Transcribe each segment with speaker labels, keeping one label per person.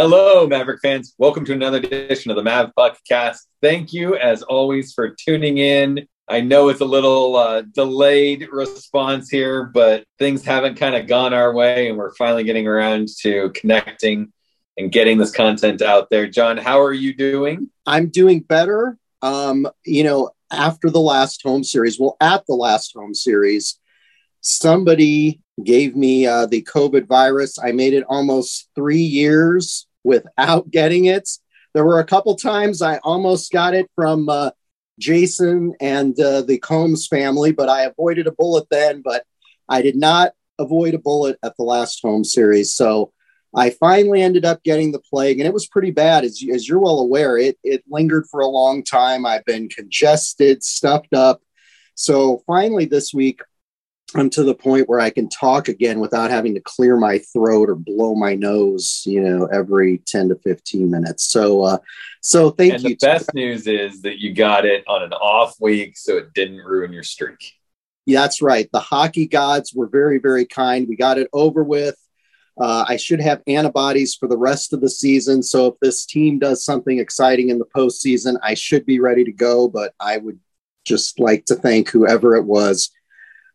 Speaker 1: Hello, Maverick fans. Welcome to another edition of the Mav Podcast. Thank you, as always, for tuning in. I know it's a little uh, delayed response here, but things haven't kind of gone our way, and we're finally getting around to connecting and getting this content out there. John, how are you doing?
Speaker 2: I'm doing better. Um, you know, after the last home series, well, at the last home series, somebody gave me uh, the COVID virus. I made it almost three years without getting it. There were a couple times I almost got it from uh, Jason and uh, the Combs family, but I avoided a bullet then. But I did not avoid a bullet at the last home series. So I finally ended up getting the plague, and it was pretty bad. As, as you're well aware, it, it lingered for a long time. I've been congested, stuffed up. So finally, this week, I'm to the point where I can talk again without having to clear my throat or blow my nose, you know, every 10 to 15 minutes. So, uh, so thank
Speaker 1: and
Speaker 2: you.
Speaker 1: The best news is that you got it on an off week, so it didn't ruin your streak.
Speaker 2: Yeah, that's right. The hockey gods were very, very kind. We got it over with. Uh, I should have antibodies for the rest of the season. So if this team does something exciting in the postseason, I should be ready to go. But I would just like to thank whoever it was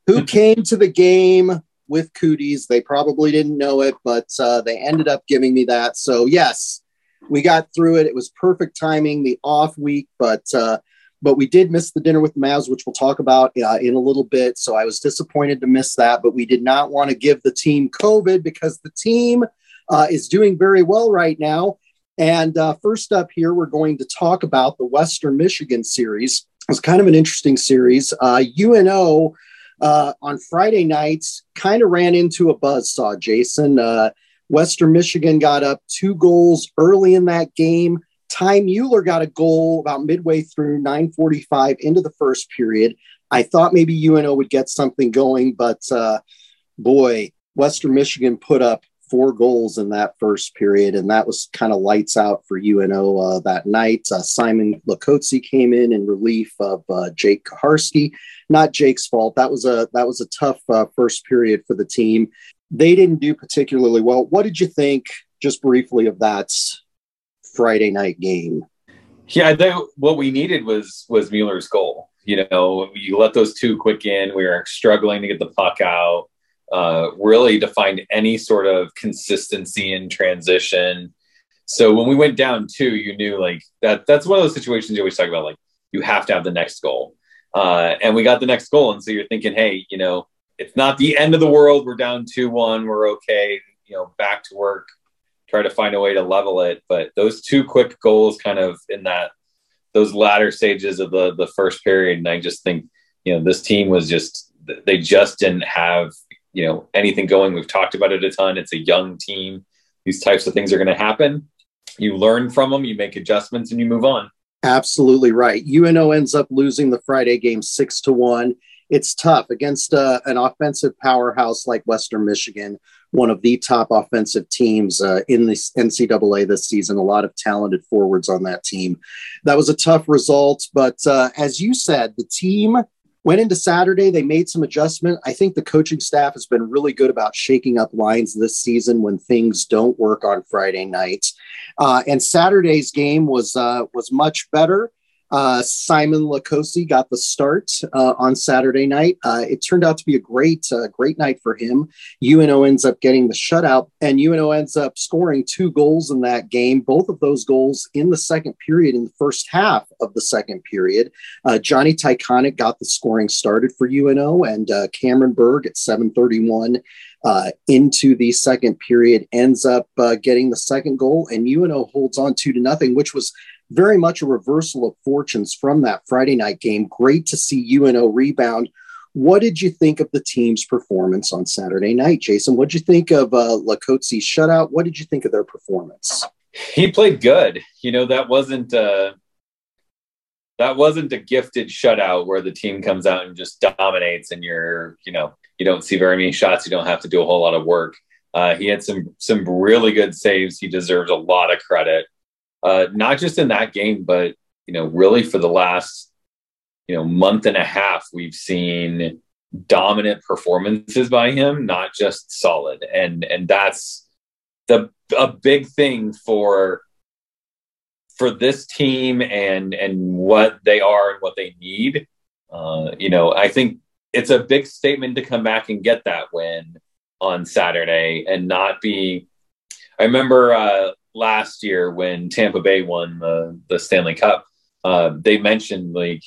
Speaker 2: who came to the game with cooties. They probably didn't know it, but uh, they ended up giving me that. So yes, we got through it. It was perfect timing, the off week, but uh, but we did miss the dinner with the Mavs, which we'll talk about uh, in a little bit. So I was disappointed to miss that, but we did not want to give the team COVID because the team uh, is doing very well right now. And uh, first up here, we're going to talk about the Western Michigan series. It was kind of an interesting series. UNO uh, on Friday nights, kind of ran into a buzz saw, Jason. Uh, Western Michigan got up two goals early in that game. Ty Mueller got a goal about midway through 945 into the first period. I thought maybe UNO would get something going, but uh, boy, Western Michigan put up four goals in that first period, and that was kind of lights out for UNO uh, that night. Uh, Simon Latkoczy came in in relief of uh, Jake Kucharski. Not Jake's fault. That was a that was a tough uh, first period for the team. They didn't do particularly well. What did you think, just briefly, of that Friday night game?
Speaker 1: Yeah, I what we needed was was Mueller's goal. You know, you let those two quick in. We were struggling to get the puck out uh, really to find any sort of consistency in transition. So when we went down two, you knew like that. That's one of those situations you always talk about. Like you have to have the next goal, uh, and we got the next goal, and so you're thinking, hey, you know, it's not the end of the world. We're down two one. We're okay. You know, back to work. Try to find a way to level it. But those two quick goals, kind of in that those latter stages of the the first period, and I just think you know this team was just they just didn't have you know anything going. We've talked about it a ton. It's a young team. These types of things are going to happen. You learn from them, you make adjustments, and you move on.
Speaker 2: Absolutely right. UNO ends up losing the Friday game six to one. It's tough against uh, an offensive powerhouse like Western Michigan, one of the top offensive teams uh, in the NCAA this season. A lot of talented forwards on that team. That was a tough result, but uh, as you said, the team Went into Saturday, they made some adjustment. I think the coaching staff has been really good about shaking up lines this season when things don't work on Friday nights. Uh, and Saturday's game was uh, was much better. Uh, Simon Latkoczy got the start uh, on Saturday night. Uh, it turned out to be a great, uh, great night for him. UNO ends up getting the shutout, and UNO ends up scoring two goals in that game. Both of those goals in the second period, in the first half of the second period. Uh, Johnny Tychonick got the scoring started for UNO, and uh, Cameron Berg at 7:31 uh, into the second period ends up uh, getting the second goal, and UNO holds on two to nothing, which was very much a reversal of fortunes from that Friday night game. Great to see UNO rebound. What did you think of the team's performance on Saturday night, Jason? What did you think of uh, shutout? What did you think of their performance?
Speaker 1: He played good. You know that wasn't uh, that wasn't a gifted shutout where the team comes out and just dominates, and you're you know you don't see very many shots. You don't have to do a whole lot of work. Uh, he had some some really good saves. He deserves a lot of credit uh, not just in that game, but you know, really for the last you know month and a half, we've seen dominant performances by him, not just solid, and and that's the a big thing for for this team and and what they are and what they need. Uh, you know, I think it's a big statement to come back and get that win on Saturday and not be. I remember uh, last year when Tampa Bay won the the Stanley Cup. Uh, they mentioned like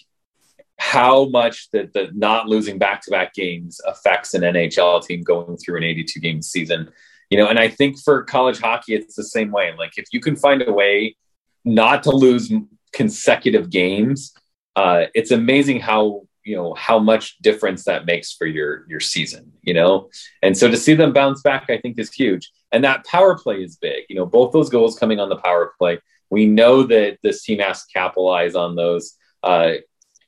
Speaker 1: how much that the not losing back to back games affects an NHL team going through an 82 game season. You know, and I think for college hockey, it's the same way. Like if you can find a way not to lose consecutive games, uh, it's amazing how you know how much difference that makes for your your season. You know, and so to see them bounce back, I think is huge. And that power play is big. You know, both those goals coming on the power play. We know that this team has to capitalize on those. Uh,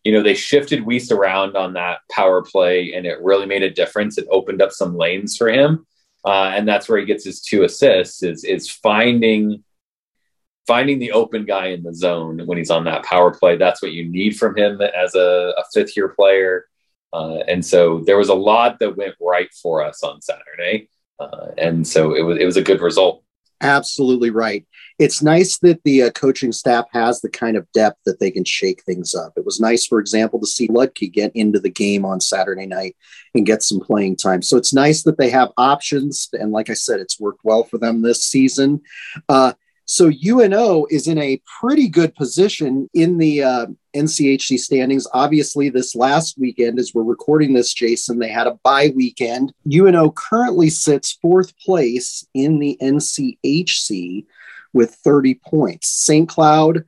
Speaker 1: you know, they shifted Weiss around on that power play, and it really made a difference. It opened up some lanes for him, uh, and that's where he gets his two assists. Is is finding finding the open guy in the zone when he's on that power play. That's what you need from him as a, a fifth year player. Uh, and so there was a lot that went right for us on Saturday. Uh, and so it was, it was a good result.
Speaker 2: Absolutely right. It's nice that the uh, coaching staff has the kind of depth that they can shake things up. It was nice, for example, to see Ludke get into the game on Saturday night and get some playing time. So it's nice that they have options. And like I said, it's worked well for them this season. Uh, so UNO is in a pretty good position in the uh, NCHC standings. Obviously, this last weekend, as we're recording this, Jason, they had a bye weekend. UNO currently sits fourth place in the NCHC with 30 points. St. Cloud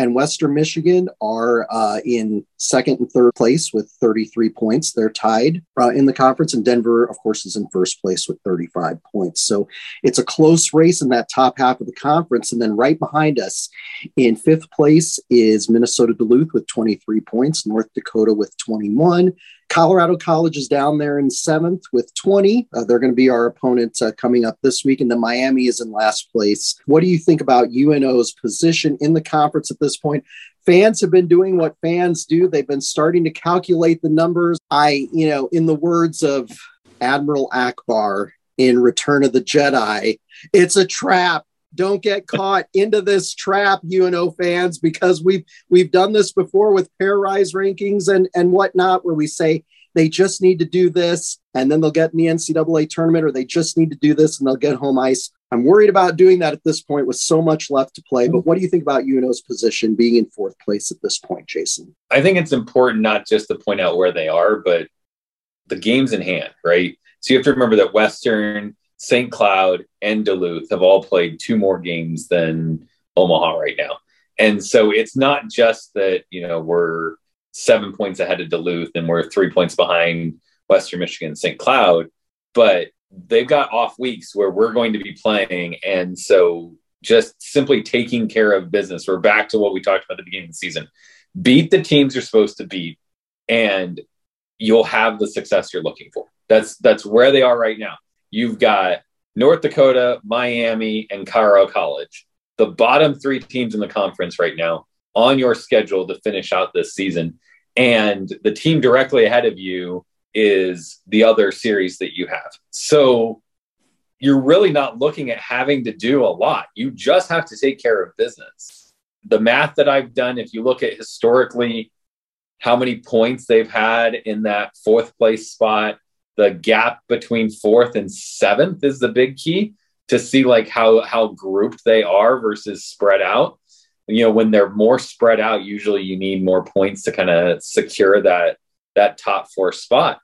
Speaker 2: and Western Michigan are uh, in second and third place with 33 points. They're tied uh, in the conference, and Denver, of course, is in first place with 35 points. So it's a close race in that top half of the conference. And then right behind us in fifth place is Minnesota Duluth with 23 points, North Dakota with 21, Colorado College is down there in seventh with 20. Uh, they're going to be our opponent uh, coming up this week. And then Miami is in last place. What do you think about UNO's position in the conference at this point? Fans have been doing what fans do. They've been starting to calculate the numbers. I, you know, in the words of Admiral Ackbar in Return of the Jedi, it's a trap don't get caught into this trap, UNO fans, because we've we've done this before with PairWise rankings and and whatnot, where we say they just need to do this and then they'll get in the NCAA tournament, or they just need to do this and they'll get home ice. I'm worried about doing that at this point with so much left to play. But mm-hmm. what do you think about UNO's position being in fourth place at this point, Jason?
Speaker 1: I think it's important not just to point out where they are, but the games in hand, right? So you have to remember that Western St. Cloud and Duluth have all played two more games than Omaha right now. And so it's not just that, you know, we're seven points ahead of Duluth and we're three points behind Western Michigan St. Cloud, but they've got off weeks where we're going to be playing. And so just simply taking care of business, we're back to what we talked about at the beginning of the season. Beat the teams you're supposed to beat, and you'll have the success you're looking for. That's that's where they are right now you've got North Dakota, Miami, and Colorado College, the bottom three teams in the conference right now on your schedule to finish out this season. And the team directly ahead of you is the other series that you have. So you're really not looking at having to do a lot. You just have to take care of business. The math that I've done, if you look at historically how many points they've had in that fourth place spot, the gap between fourth and seventh is the big key to see like how how grouped they are versus spread out you know when they're more spread out usually you need more points to kind of secure that that top four spot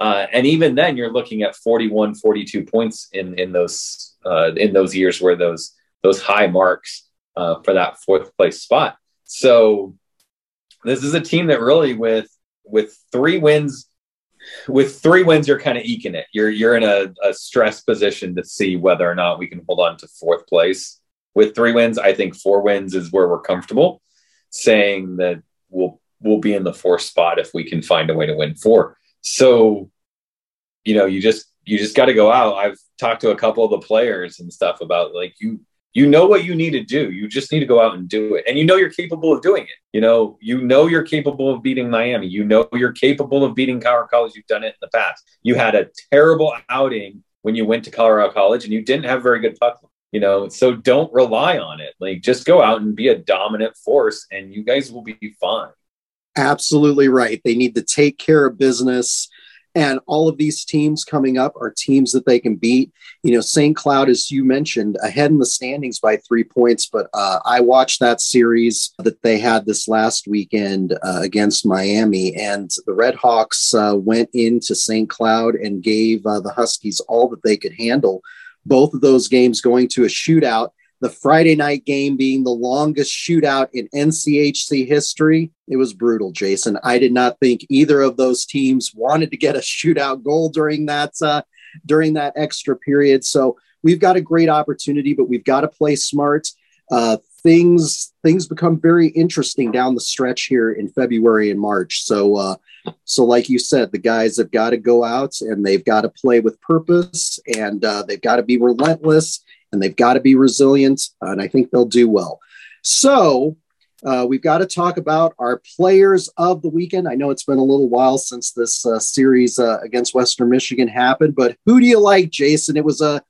Speaker 1: uh, and even then you're looking at 41 42 points in in those uh, in those years where those those high marks uh, for that fourth place spot so this is a team that really with with three wins with three wins, you're kind of eking it. You're you're in a, a stress position to see whether or not we can hold on to fourth place. With three wins, I think four wins is where we're comfortable, saying that we'll we'll be in the fourth spot if we can find a way to win four. So, you know, you just you just got to go out. I've talked to a couple of the players and stuff about like you you know what you need to do. You just need to go out and do it. And you know you're capable of doing it. You know, you know you're capable of beating Miami. You know you're capable of beating Colorado College. You've done it in the past. You had a terrible outing when you went to Colorado College and you didn't have very good puck. You know, so don't rely on it. Like just go out and be a dominant force and you guys will be fine.
Speaker 2: Absolutely right. They need to take care of business and all of these teams coming up are teams that they can beat. You know, St. Cloud, as you mentioned, ahead in the standings by three points. But uh, I watched that series that they had this last weekend uh, against Miami, and the Red Hawks uh, went into St. Cloud and gave uh, the Huskies all that they could handle. Both of those games going to a shootout the Friday night game being the longest shootout in NCHC history. It was brutal, Jason. I did not think either of those teams wanted to get a shootout goal during that uh, during that extra period. So we've got a great opportunity, but we've got to play smart. Uh, things things become very interesting down the stretch here in February and March. So uh, so like you said, the guys have got to go out and they've got to play with purpose and uh, they've got to be relentless and they've got to be resilient, uh, and I think they'll do well. So, uh, we've got to talk about our players of the weekend. I know it's been a little while since this uh, series uh, against Western Michigan happened, but who do you like, Jason? It was a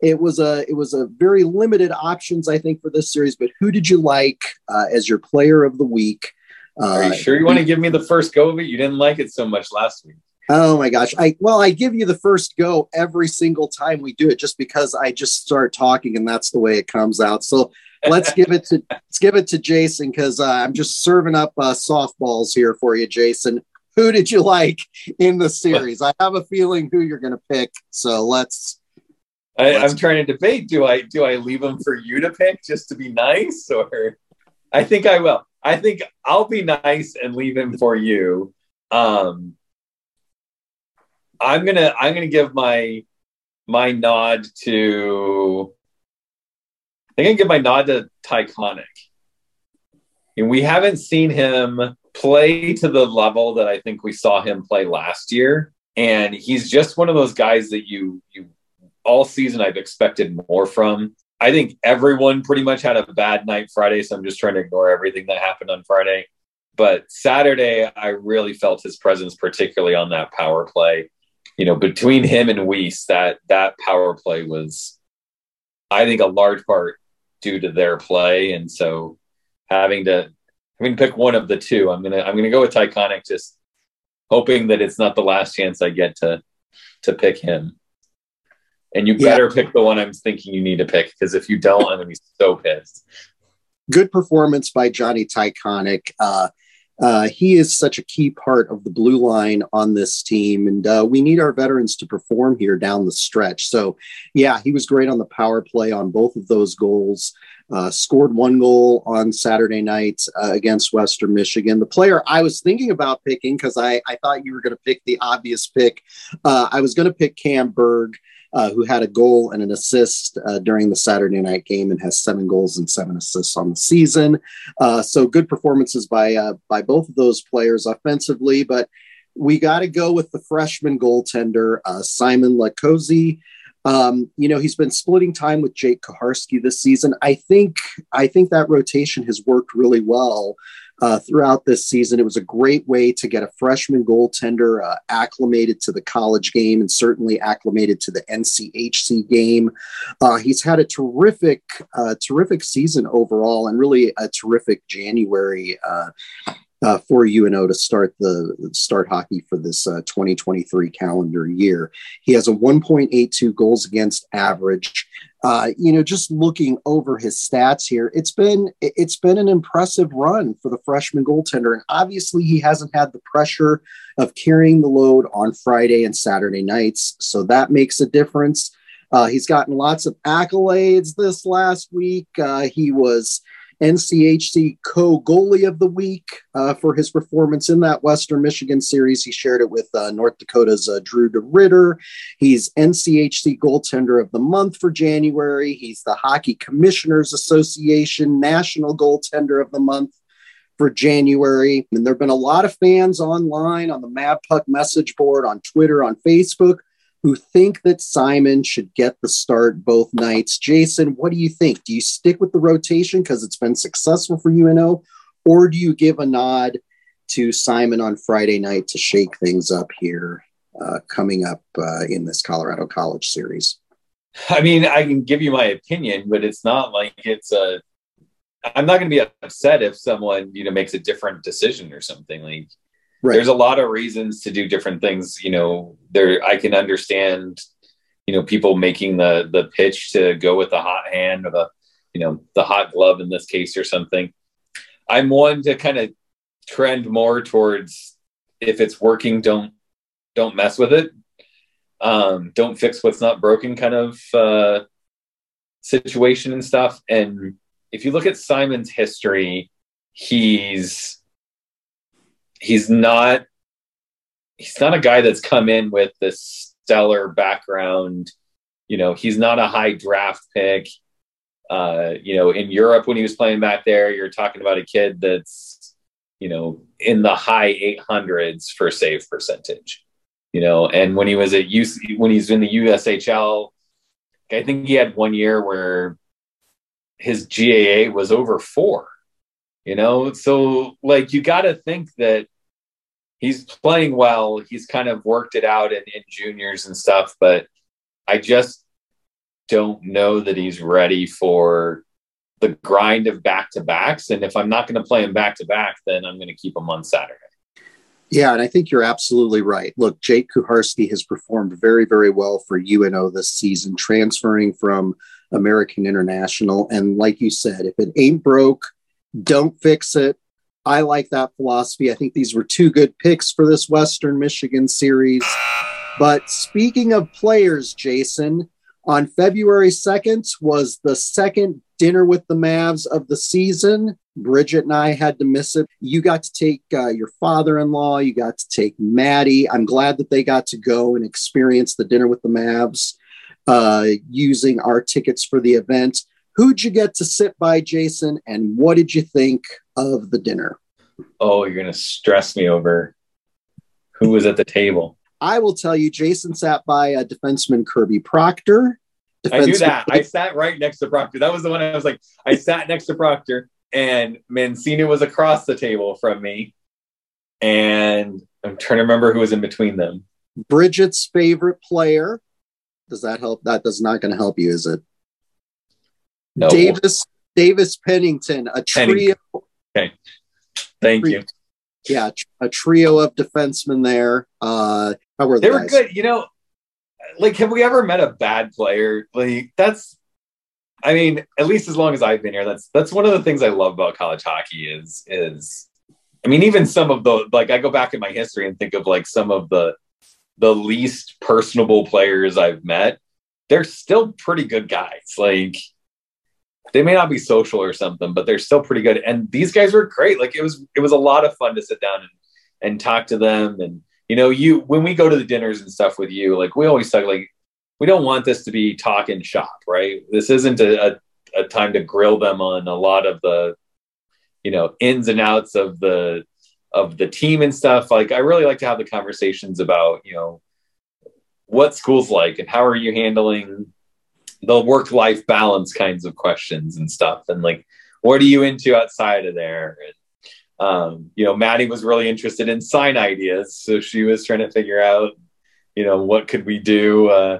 Speaker 2: it was a it was a very limited options, I think, for this series. But who did you like uh, as your player of the week?
Speaker 1: Are you sure you want to give me the first go of it? You didn't like it so much last week.
Speaker 2: Oh my gosh. I well, I give you the first go every single time we do it just because I just start talking and that's the way it comes out. So let's give it to let's give it to Jason because uh, I'm just serving up uh, softballs here for you, Jason. Who did you like in the series? I have a feeling who you're going to pick. So let's.
Speaker 1: I, am trying to debate. Do I do I leave them for you to pick just to be nice, or I think I will. I think I'll be nice and leave him for you. Um, I'm gonna I'm gonna give my my nod to I'm gonna give my nod to Tychonick. And we haven't seen him play to the level that I think we saw him play last year. And he's just one of those guys that you you all season I've expected more from. I think everyone pretty much had a bad night Friday, so I'm just trying to ignore everything that happened on Friday. But Saturday, I really felt his presence, particularly on that power play you know, between him and Weiss, that that power play was, I think, a large part due to their play, and so having to having to pick one of the two, I'm gonna I'm gonna go with Tychonick, just hoping that it's not the last chance I get to to pick him. And you better yeah. pick the one I'm thinking you need to pick because if you don't, I'm gonna be so pissed.
Speaker 2: Good performance by Johnny Tychonick. Uh, uh, he is such a key part of the blue line on this team, and uh, we need our veterans to perform here down the stretch. So, yeah, he was great on the power play on both of those goals. Uh, scored one goal on Saturday night uh, against Western Michigan. The player I was thinking about picking because I, I thought you were going to pick the obvious pick. Uh, I was going to pick Cam Berg uh, who had a goal and an assist uh, during the Saturday night game and has seven goals and seven assists on the season. Uh, so good performances by uh, by both of those players offensively, but we got to go with the freshman goaltender uh, Simon Latkoczy. Um, you know, he's been splitting time with Jake Kucharski this season. I think I think that rotation has worked really well uh, throughout this season. It was a great way to get a freshman goaltender uh, acclimated to the college game and certainly acclimated to the NCHC game. Uh, he's had a terrific, uh, terrific season overall, and really a terrific January. Uh, uh, for UNO to start the start hockey for this uh, 2023 calendar year. He has a 1.82 goals against average. Uh, you know, just looking over his stats here, it's been it's been an impressive run for the freshman goaltender, and obviously he hasn't had the pressure of carrying the load on Friday and Saturday nights, so that makes a difference. Uh, he's gotten lots of accolades this last week. Uh, he was NCHC co goalie of the week uh, for his performance in that Western Michigan series. He shared it with uh, North Dakota's uh, Drew DeRidder. He's NCHC goaltender of the month for January. He's the Hockey Commissioners Association national goaltender of the month for January. And there have been a lot of fans online on the Mad Puck message board, on Twitter, on Facebook who think that Simon should get the start both nights. Jason, what do you think? Do you stick with the rotation because it's been successful for UNO, or do you give a nod to Simon on Friday night to shake things up here uh, coming up uh, in this Colorado College series?
Speaker 1: I mean, I can give you my opinion, but it's not like it's a. I'm not going to be upset if someone you know makes a different decision or something. Like, right. there's a lot of reasons to do different things. You know, there I can understand. You know, people making the the pitch to go with the hot hand or the, you know, the hot glove in this case or something. I'm one to kind of trend more towards if it's working, don't don't mess with it um, don't fix what's not broken kind of uh, situation and stuff. And if you look at Simon's history, he's he's not he's not a guy that's come in with this stellar background. You know, he's not a high draft pick. Uh, you know, in Europe when he was playing back there, you're talking about a kid that's, you know, in the high 800s for save percentage you know. And when he was at UC, when he's in the USHL, I think he had one year where his GAA was over four. You know, so like you got to think that he's playing well. He's kind of worked it out in, in juniors and stuff, but I just don't know that he's ready for the grind of back to backs. And if I'm not going to play him back to back, then I'm going to keep him on Saturday.
Speaker 2: Yeah, and I think you're absolutely right. Look, Jake Kucharski has performed very, very well for UNO this season, transferring from American International. And like you said, if it ain't broke, don't fix it. I like that philosophy. I think these were two good picks for this Western Michigan series. But speaking of players, Jason, on February 2nd was the second dinner with the Mavs of the season. Bridget and I had to miss it. You got to take uh, your father in law, you got to take Maddie. I'm glad that they got to go and experience the dinner with the Mavs uh, using our tickets for the event. Who'd you get to sit by, Jason? And what did you think of the dinner?
Speaker 1: Oh, you're going to stress me over who was at the table.
Speaker 2: I will tell you, Jason sat by a defenseman Kirby Proctor.
Speaker 1: Defenseman- I knew that. I sat right next to Proctor. That was the one I was like, I sat next to Proctor and Mancini was across the table from me. And I'm trying to remember who was in between them.
Speaker 2: Bridget's favorite player. Does that help? That does not going to help you, is it? No. Davis Davis Pennington, a trio.
Speaker 1: Okay. Thank you.
Speaker 2: Yeah, a trio of defensemen there. Uh, how were
Speaker 1: they? They were good. You know, like, have we ever met a bad player? Like, that's I mean, at least as long as I've been here, that's that's one of the things I love about college hockey is is I mean, even some of the like I go back in my history and think of like some of the the least personable players I've met. They're still pretty good guys. Like they may not be social or something, but they're still pretty good. And these guys were great. Like it was it was a lot of fun to sit down and and talk to them. And you know, you when we go to the dinners and stuff with you, like we always talk like we don't want this to be talk and shop, right? This isn't a, a, a time to grill them on a lot of the, you know, ins and outs of the of the team and stuff. Like I really like to have the conversations about, you know, what school's like and how are you handling the work life balance kinds of questions and stuff and like what are you into outside of there and um, you know maddie was really interested in sign ideas so she was trying to figure out you know what could we do uh,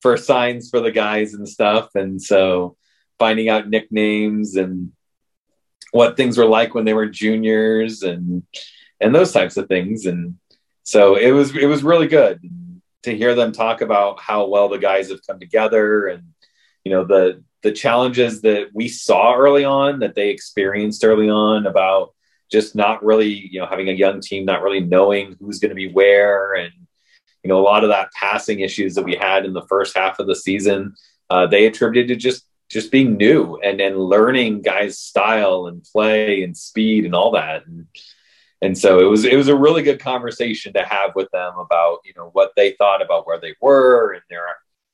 Speaker 1: for signs for the guys and stuff. And so finding out nicknames and what things were like when they were juniors and and those types of things. And so it was it was really good to hear them talk about how well the guys have come together and you know the the challenges that we saw early on that they experienced early on about just not really you know having a young team not really knowing who's going to be where and you know, a lot of that passing issues that we had in the first half of the season, uh, they attributed to just just being new and and learning guys' style and play and speed and all that. And and so it was it was a really good conversation to have with them about you know what they thought about where they were and their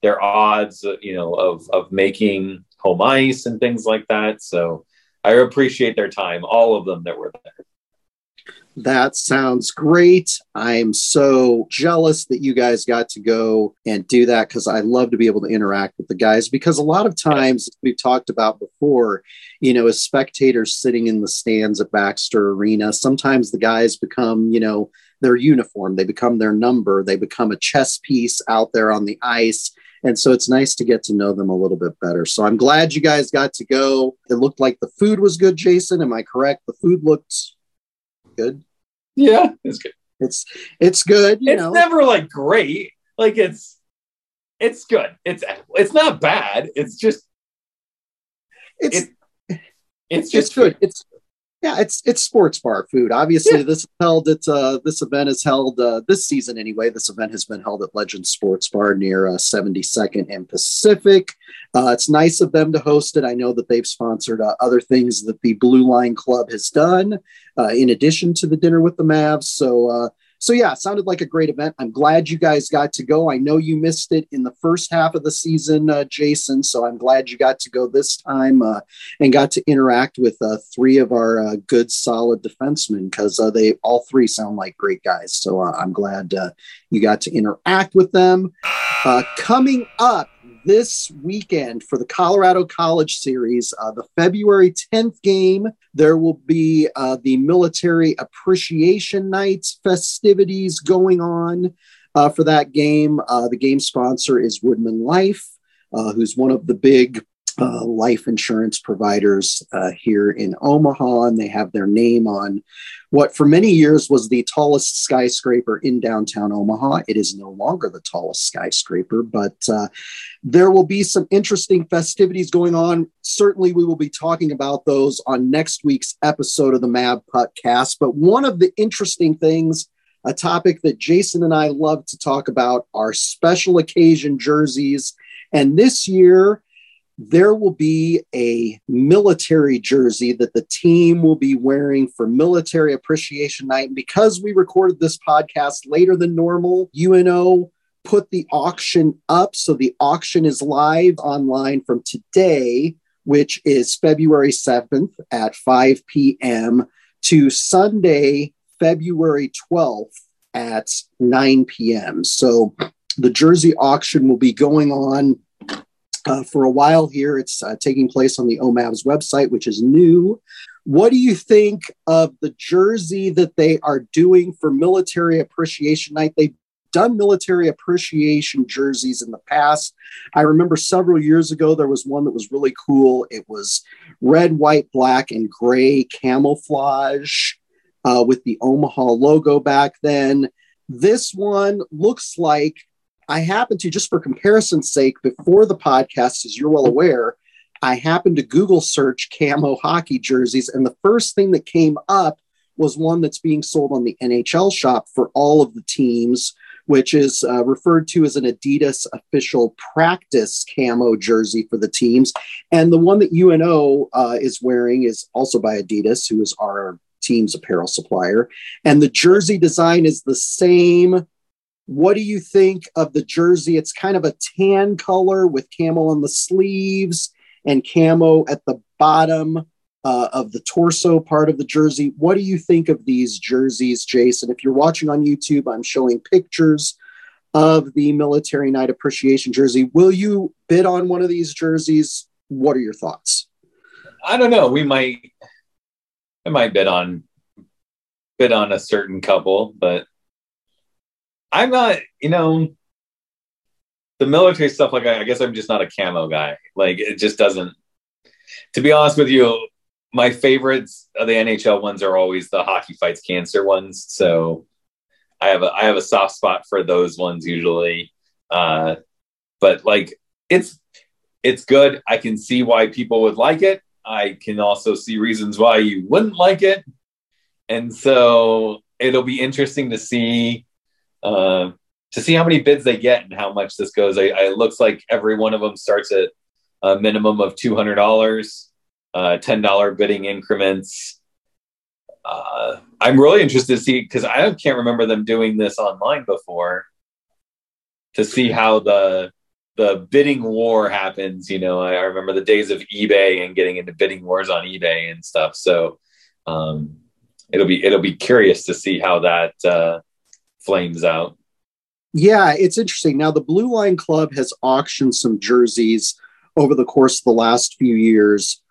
Speaker 1: their odds uh, you know of of making home ice and things like that. So I appreciate their time, all of them that were there.
Speaker 2: That sounds great. I'm so jealous that you guys got to go and do that because I love to be able to interact with the guys. Because a lot of times we've talked about before, you know, as spectators sitting in the stands at Baxter Arena, sometimes the guys become, you know, their uniform, they become their number, they become a chess piece out there on the ice. And so it's nice to get to know them a little bit better. So I'm glad you guys got to go. It looked like the food was good, Jason. Am I correct? The food looked good.
Speaker 1: Yeah, it's good.
Speaker 2: It's it's good.
Speaker 1: it's know. never like great. Like it's it's good. It's it's not bad. It's just
Speaker 2: it's it, it's just good. good. It's yeah, it's it's sports bar food. Obviously, yeah. this is held at uh, this event is held uh, this season anyway. This event has been held at Legend Sports Bar near uh, 72nd and Pacific. Uh, it's nice of them to host it. I know that they've sponsored uh, other things that the Blue Line Club has done uh, in addition to the dinner with the Mavs. So uh, so yeah, sounded like a great event. I'm glad you guys got to go. I know you missed it in the first half of the season, uh, Jason. So I'm glad you got to go this time uh, and got to interact with uh, three of our uh, good, solid defensemen because uh, they all three sound like great guys. So uh, I'm glad you got to interact with them. coming up this weekend for the Colorado College Series, uh, the February 10th game. There will be uh, the Military Appreciation Nights festivities going on uh, for that game. Uh, the game sponsor is WoodmenLife, uh, who's one of the big uh, life insurance providers uh, here in Omaha, and they have their name on what for many years was the tallest skyscraper in downtown Omaha. It is no longer the tallest skyscraper, but uh, there will be some interesting festivities going on. Certainly, we will be talking about those on next week's episode of the Mav Podcast. But one of the interesting things, a topic that Jason and I love to talk about, are special occasion jerseys. And this year, there will be a military jersey that the team will be wearing for Military Appreciation Night. And because we recorded this podcast later than normal, UNO put the auction up. So the auction is live online from today, which is February 7th at 5 p.m., to Sunday, February 12th at 9 p.m. So the jersey auction will be going on uh, for a while here. It's uh, taking place on the OMAV's website, which is new. What do you think of the jersey that they are doing for Military Appreciation Night? They've done military appreciation jerseys in the past. I remember several years ago, there was one that was really cool. It was red, white, black, and gray camouflage uh, with the Omaha logo back then. This one looks like I happen to, just for comparison's sake, before the podcast, as you're well aware, I happened to Google search camo hockey jerseys, and the first thing that came up was one that's being sold on the NHL shop for all of the teams, which is uh, referred to as an Adidas official practice camo jersey for the teams. And the one that UNO uh, is wearing is also by Adidas, who is our team's apparel supplier. And the jersey design is the same what do you think of the jersey? It's kind of a tan color with camo on the sleeves and camo at the bottom uh, of the torso part of the jersey. What do you think of these jerseys, Jason? If you're watching on YouTube, I'm showing pictures of the Military Night Appreciation jersey. Will you bid on one of these jerseys? What are your thoughts?
Speaker 1: I don't know. We might, I might bid on, bid on a certain couple, but I'm not, you know, the military stuff. Like, I, I guess I'm just not a camo guy. Like, it just doesn't. To be honest with you, my favorites of the NHL ones are always the hockey fights cancer ones. So I have a I have a soft spot for those ones usually. Uh, but like it's it's good. I can see why people would like it. I can also see reasons why you wouldn't like it. And so it'll be interesting to see uh, to see how many bids they get and how much this goes. I, I, looks like every one of them starts at a minimum of two hundred dollars, uh, ten dollar bidding increments. Uh, I'm really interested to see because I can't remember them doing this online before. To see how the the bidding war happens, you know, I, I remember the days of eBay and getting into bidding wars on eBay and stuff. So um, it'll be it'll be curious to see how that uh, flames out.
Speaker 2: Yeah, it's interesting. Now, the Blue Line Club has auctioned some jerseys over the course of the last few years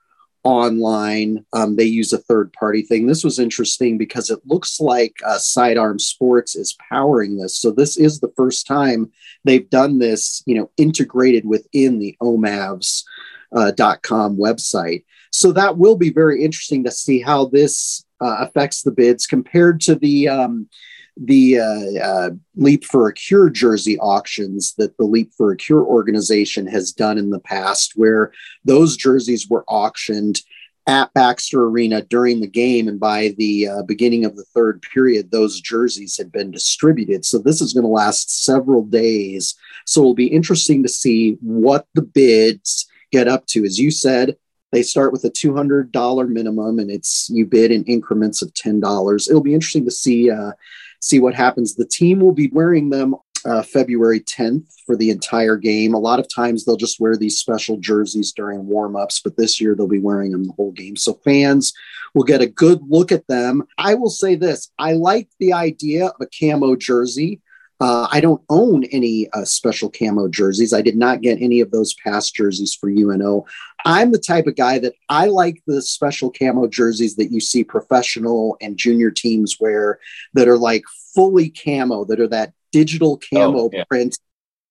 Speaker 2: online. Um, they use a third party thing. This was interesting because it looks like uh, Sidearm Sports is powering this. So this is the first time they've done this, you know, integrated within the OMAVs. Uh, .com website. So that will be very interesting to see how this uh, affects the bids compared to the um, the uh, uh, Leap for a Cure jersey auctions that the Leap for a Cure organization has done in the past, where those jerseys were auctioned at Baxter Arena during the game. And by the uh, beginning of the third period, those jerseys had been distributed. So this is going to last several days. So it'll be interesting to see what the bids get up to. As you said, they start with a $200 minimum and it's you bid in increments of $10. It'll be interesting to see uh, see what happens. The team will be wearing them uh, February 10th for the entire game. A lot of times they'll just wear these special jerseys during warm-ups, but this year they'll be wearing them the whole game. So fans will get a good look at them. I will say this: I like the idea of a camo jersey. Uh, I don't own any uh, special camo jerseys. I did not get any of those past jerseys for UNO. I'm the type of guy that I like the special camo jerseys that you see professional and junior teams wear that are like fully camo, that are that digital camo oh, yeah. print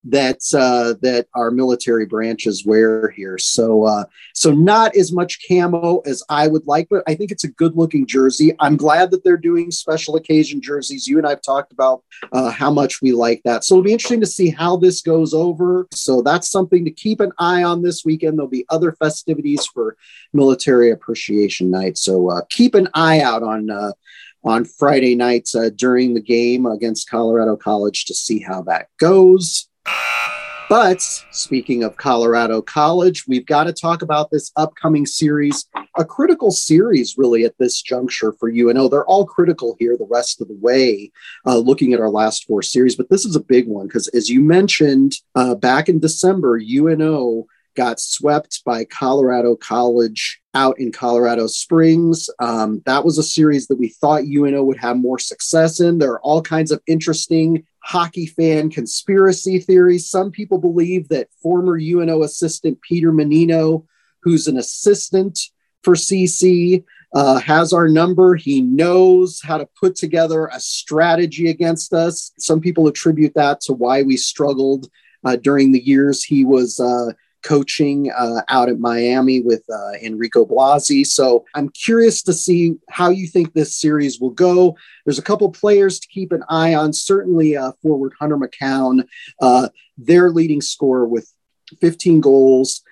Speaker 2: that uh, that our military branches wear here. So uh, so not as much camo as I would like, but I think it's a good looking jersey. I'm glad that they're doing special occasion jerseys. You and I've talked about uh, how much we like that. So it'll be interesting to see how this goes over. So that's something to keep an eye on this weekend. There'll be other festivities for Military Appreciation Night. So uh, keep an eye out on uh, on Friday nights uh, during the game against Colorado College to see how that goes. But speaking of Colorado College, we've got to talk about this upcoming series, a critical series, really, at this juncture for UNO. They're all critical here the rest of the way, uh, looking at our last four series. But this is a big one because, as you mentioned, uh, back in December, UNO got swept by Colorado College out in Colorado Springs. Um, that was a series that we thought UNO would have more success in. There are all kinds of interesting hockey fan conspiracy theories. Some people believe that former UNO assistant Peter Mannino, who's an assistant for CC, uh, has our number. He knows how to put together a strategy against us. Some people attribute that to why we struggled uh, during the years he was uh, coaching uh, out at Miami with uh, Enrico Blasi. So I'm curious to see how you think this series will go. There's a couple players to keep an eye on. Certainly, uh, forward Hunter McKown, uh, their leading scorer with 15 goals.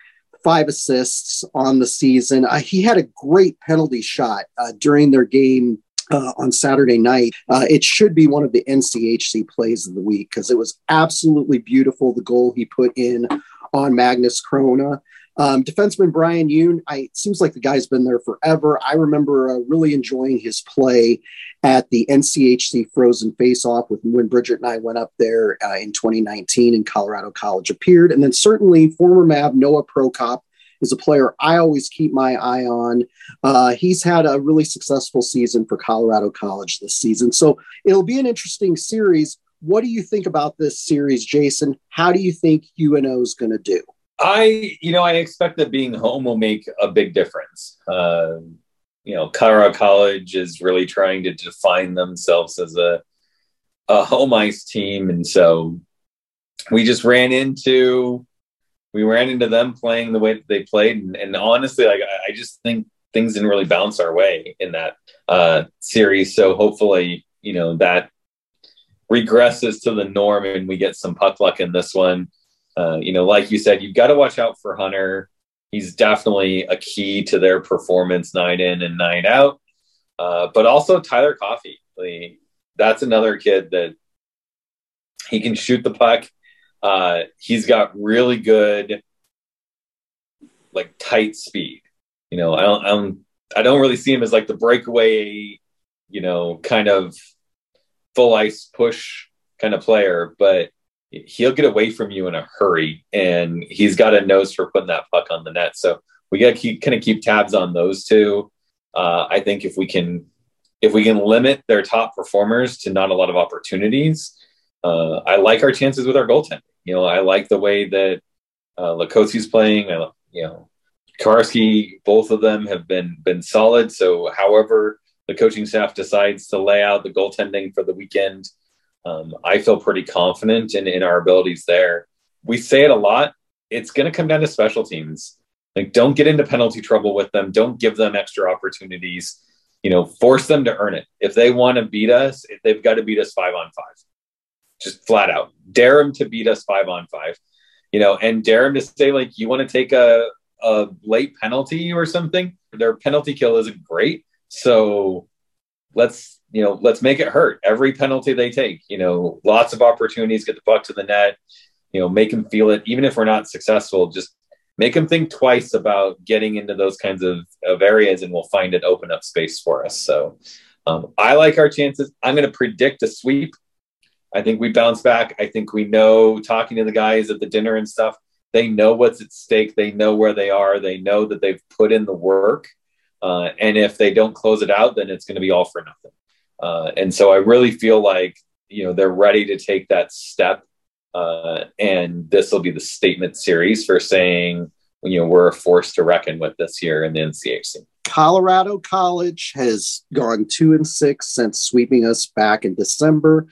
Speaker 2: Five assists on the season. Uh, he had a great penalty shot uh, during their game uh, on Saturday night. Uh, it should be one of the NCHC plays of the week because it was absolutely beautiful. The goal he put in on Magnus Chrona. Um, defenseman Bryan Yoon, I, it seems like the guy's been there forever. I remember uh, really enjoying his play at the NCHC Frozen Face Off with when Bridget and I went up there uh, in 2019 and Colorado College appeared. And then certainly former Mav Noah Prokop is a player I always keep my eye on. Uh, he's had a really successful season for Colorado College this season. So it'll be an interesting series. What do you think about this series, Jason? How do you think UNO is going to do?
Speaker 1: I, you know, I expect that being home will make a big difference. Uh, you know, Colorado College is really trying to define themselves as a a home ice team, and so we just ran into we ran into them playing the way that they played, and, and honestly, like I, I just think things didn't really bounce our way in that uh, series. So hopefully, you know that regresses to the norm and we get some puck luck in this one. Uh, you know, like you said, you've got to watch out for Hunter. He's definitely a key to their performance night in and night out. Uh, but also Tyler Coffey. Like, that's another kid that he can shoot the puck. Uh, he's got really good, like tight speed. You know, I don't, I don't, I don't really see him as like the breakaway, you know, kind of full ice push kind of player, but he'll get away from you in a hurry, and he's got a nose for putting that puck on the net. So we got to keep kind of keep tabs on those two. Uh, I think if we can if we can limit their top performers to not a lot of opportunities, uh, I like our chances with our goaltending. You know, I like the way that uh, playing. I, you know, Karski, both of them have been been solid. So, however the coaching staff decides to lay out the goaltending for the weekend, um, I feel pretty confident in in our abilities there. We say it a lot. It's going to come down to special teams. Like, don't get into penalty trouble with them. Don't give them extra opportunities. You know, force them to earn it. If they want to beat us, they've got to beat us five on five. Just flat out. Dare them to beat us five on five. You know, and dare them to say, like, you want to take a, a late penalty or something. Their penalty kill isn't great. So let's, you know, let's make it hurt. Every penalty they take, you know, lots of opportunities, get the puck to the net, you know, make them feel it. Even if we're not successful, just make them think twice about getting into those kinds of, of areas and we'll find it open up space for us. So um, I like our chances. I'm going to predict a sweep. I think we bounce back. I think we know talking to the guys at the dinner and stuff, they know what's at stake. They know where they are. They know that they've put in the work. Uh, and if they don't close it out, then it's going to be all for nothing. Uh, and so I really feel like, you know, they're ready to take that step uh, and this will be the statement series for saying, you know, we're a force to reckon with this year in the NCHC.
Speaker 2: Colorado College has gone two and six since sweeping us back in December.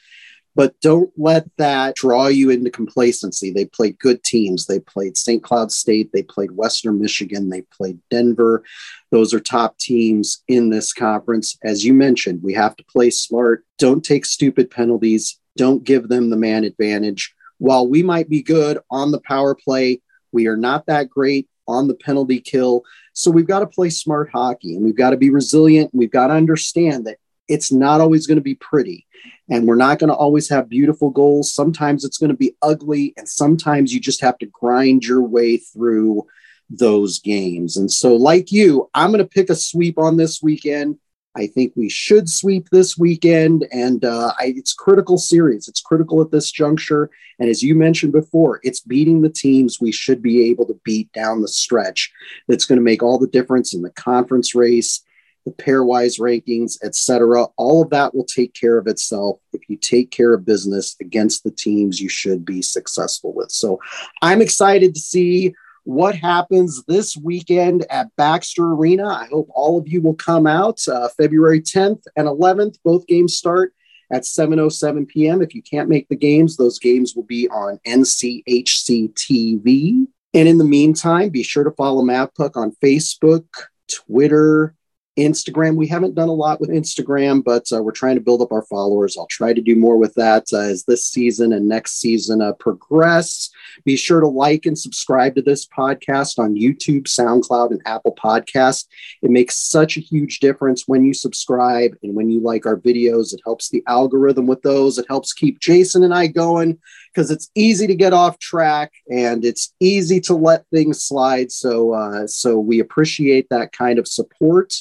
Speaker 2: But don't let that draw you into complacency. They played good teams. They played St. Cloud State. They played Western Michigan. They played Denver. Those are top teams in this conference. As you mentioned, we have to play smart. Don't take stupid penalties. Don't give them the man advantage while we might be good on the power play, we are not that great on the penalty kill. So we've got to play smart hockey and we've got to be resilient. We've got to understand that it's not always going to be pretty and we're not going to always have beautiful goals. Sometimes it's going to be ugly and sometimes you just have to grind your way through those games. And so, like you, I'm going to pick a sweep on this weekend. I think we should sweep this weekend, and uh, I, it's critical series. It's critical at this juncture, and as you mentioned before, it's beating the teams we should be able to beat down the stretch. That's going to make all the difference in the conference race, the pairwise rankings, etc. All of that will take care of itself if you take care of business against the teams you should be successful with. So, I'm excited to see what happens this weekend at Baxter Arena. I hope all of you will come out uh, February 10th and 11th. Both games start at 7.07 p.m. If you can't make the games, those games will be on NCHC TV. And in the meantime, be sure to follow MavPuck on Facebook, Twitter, Instagram. We haven't done a lot with Instagram, but uh, we're trying to build up our followers. I'll try to do more with that uh, as this season and next season uh, progress. Be sure to like and subscribe to this podcast on YouTube, SoundCloud, and Apple Podcast. It makes such a huge difference when you subscribe and when you like our videos. It helps the algorithm with those. It helps keep Jason and I going because it's easy to get off track and it's easy to let things slide. So, uh, so we appreciate that kind of support.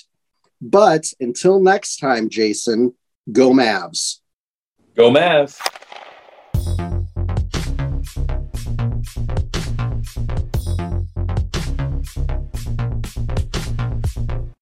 Speaker 2: But until next time, Jason, go Mavs.
Speaker 1: Go Mavs.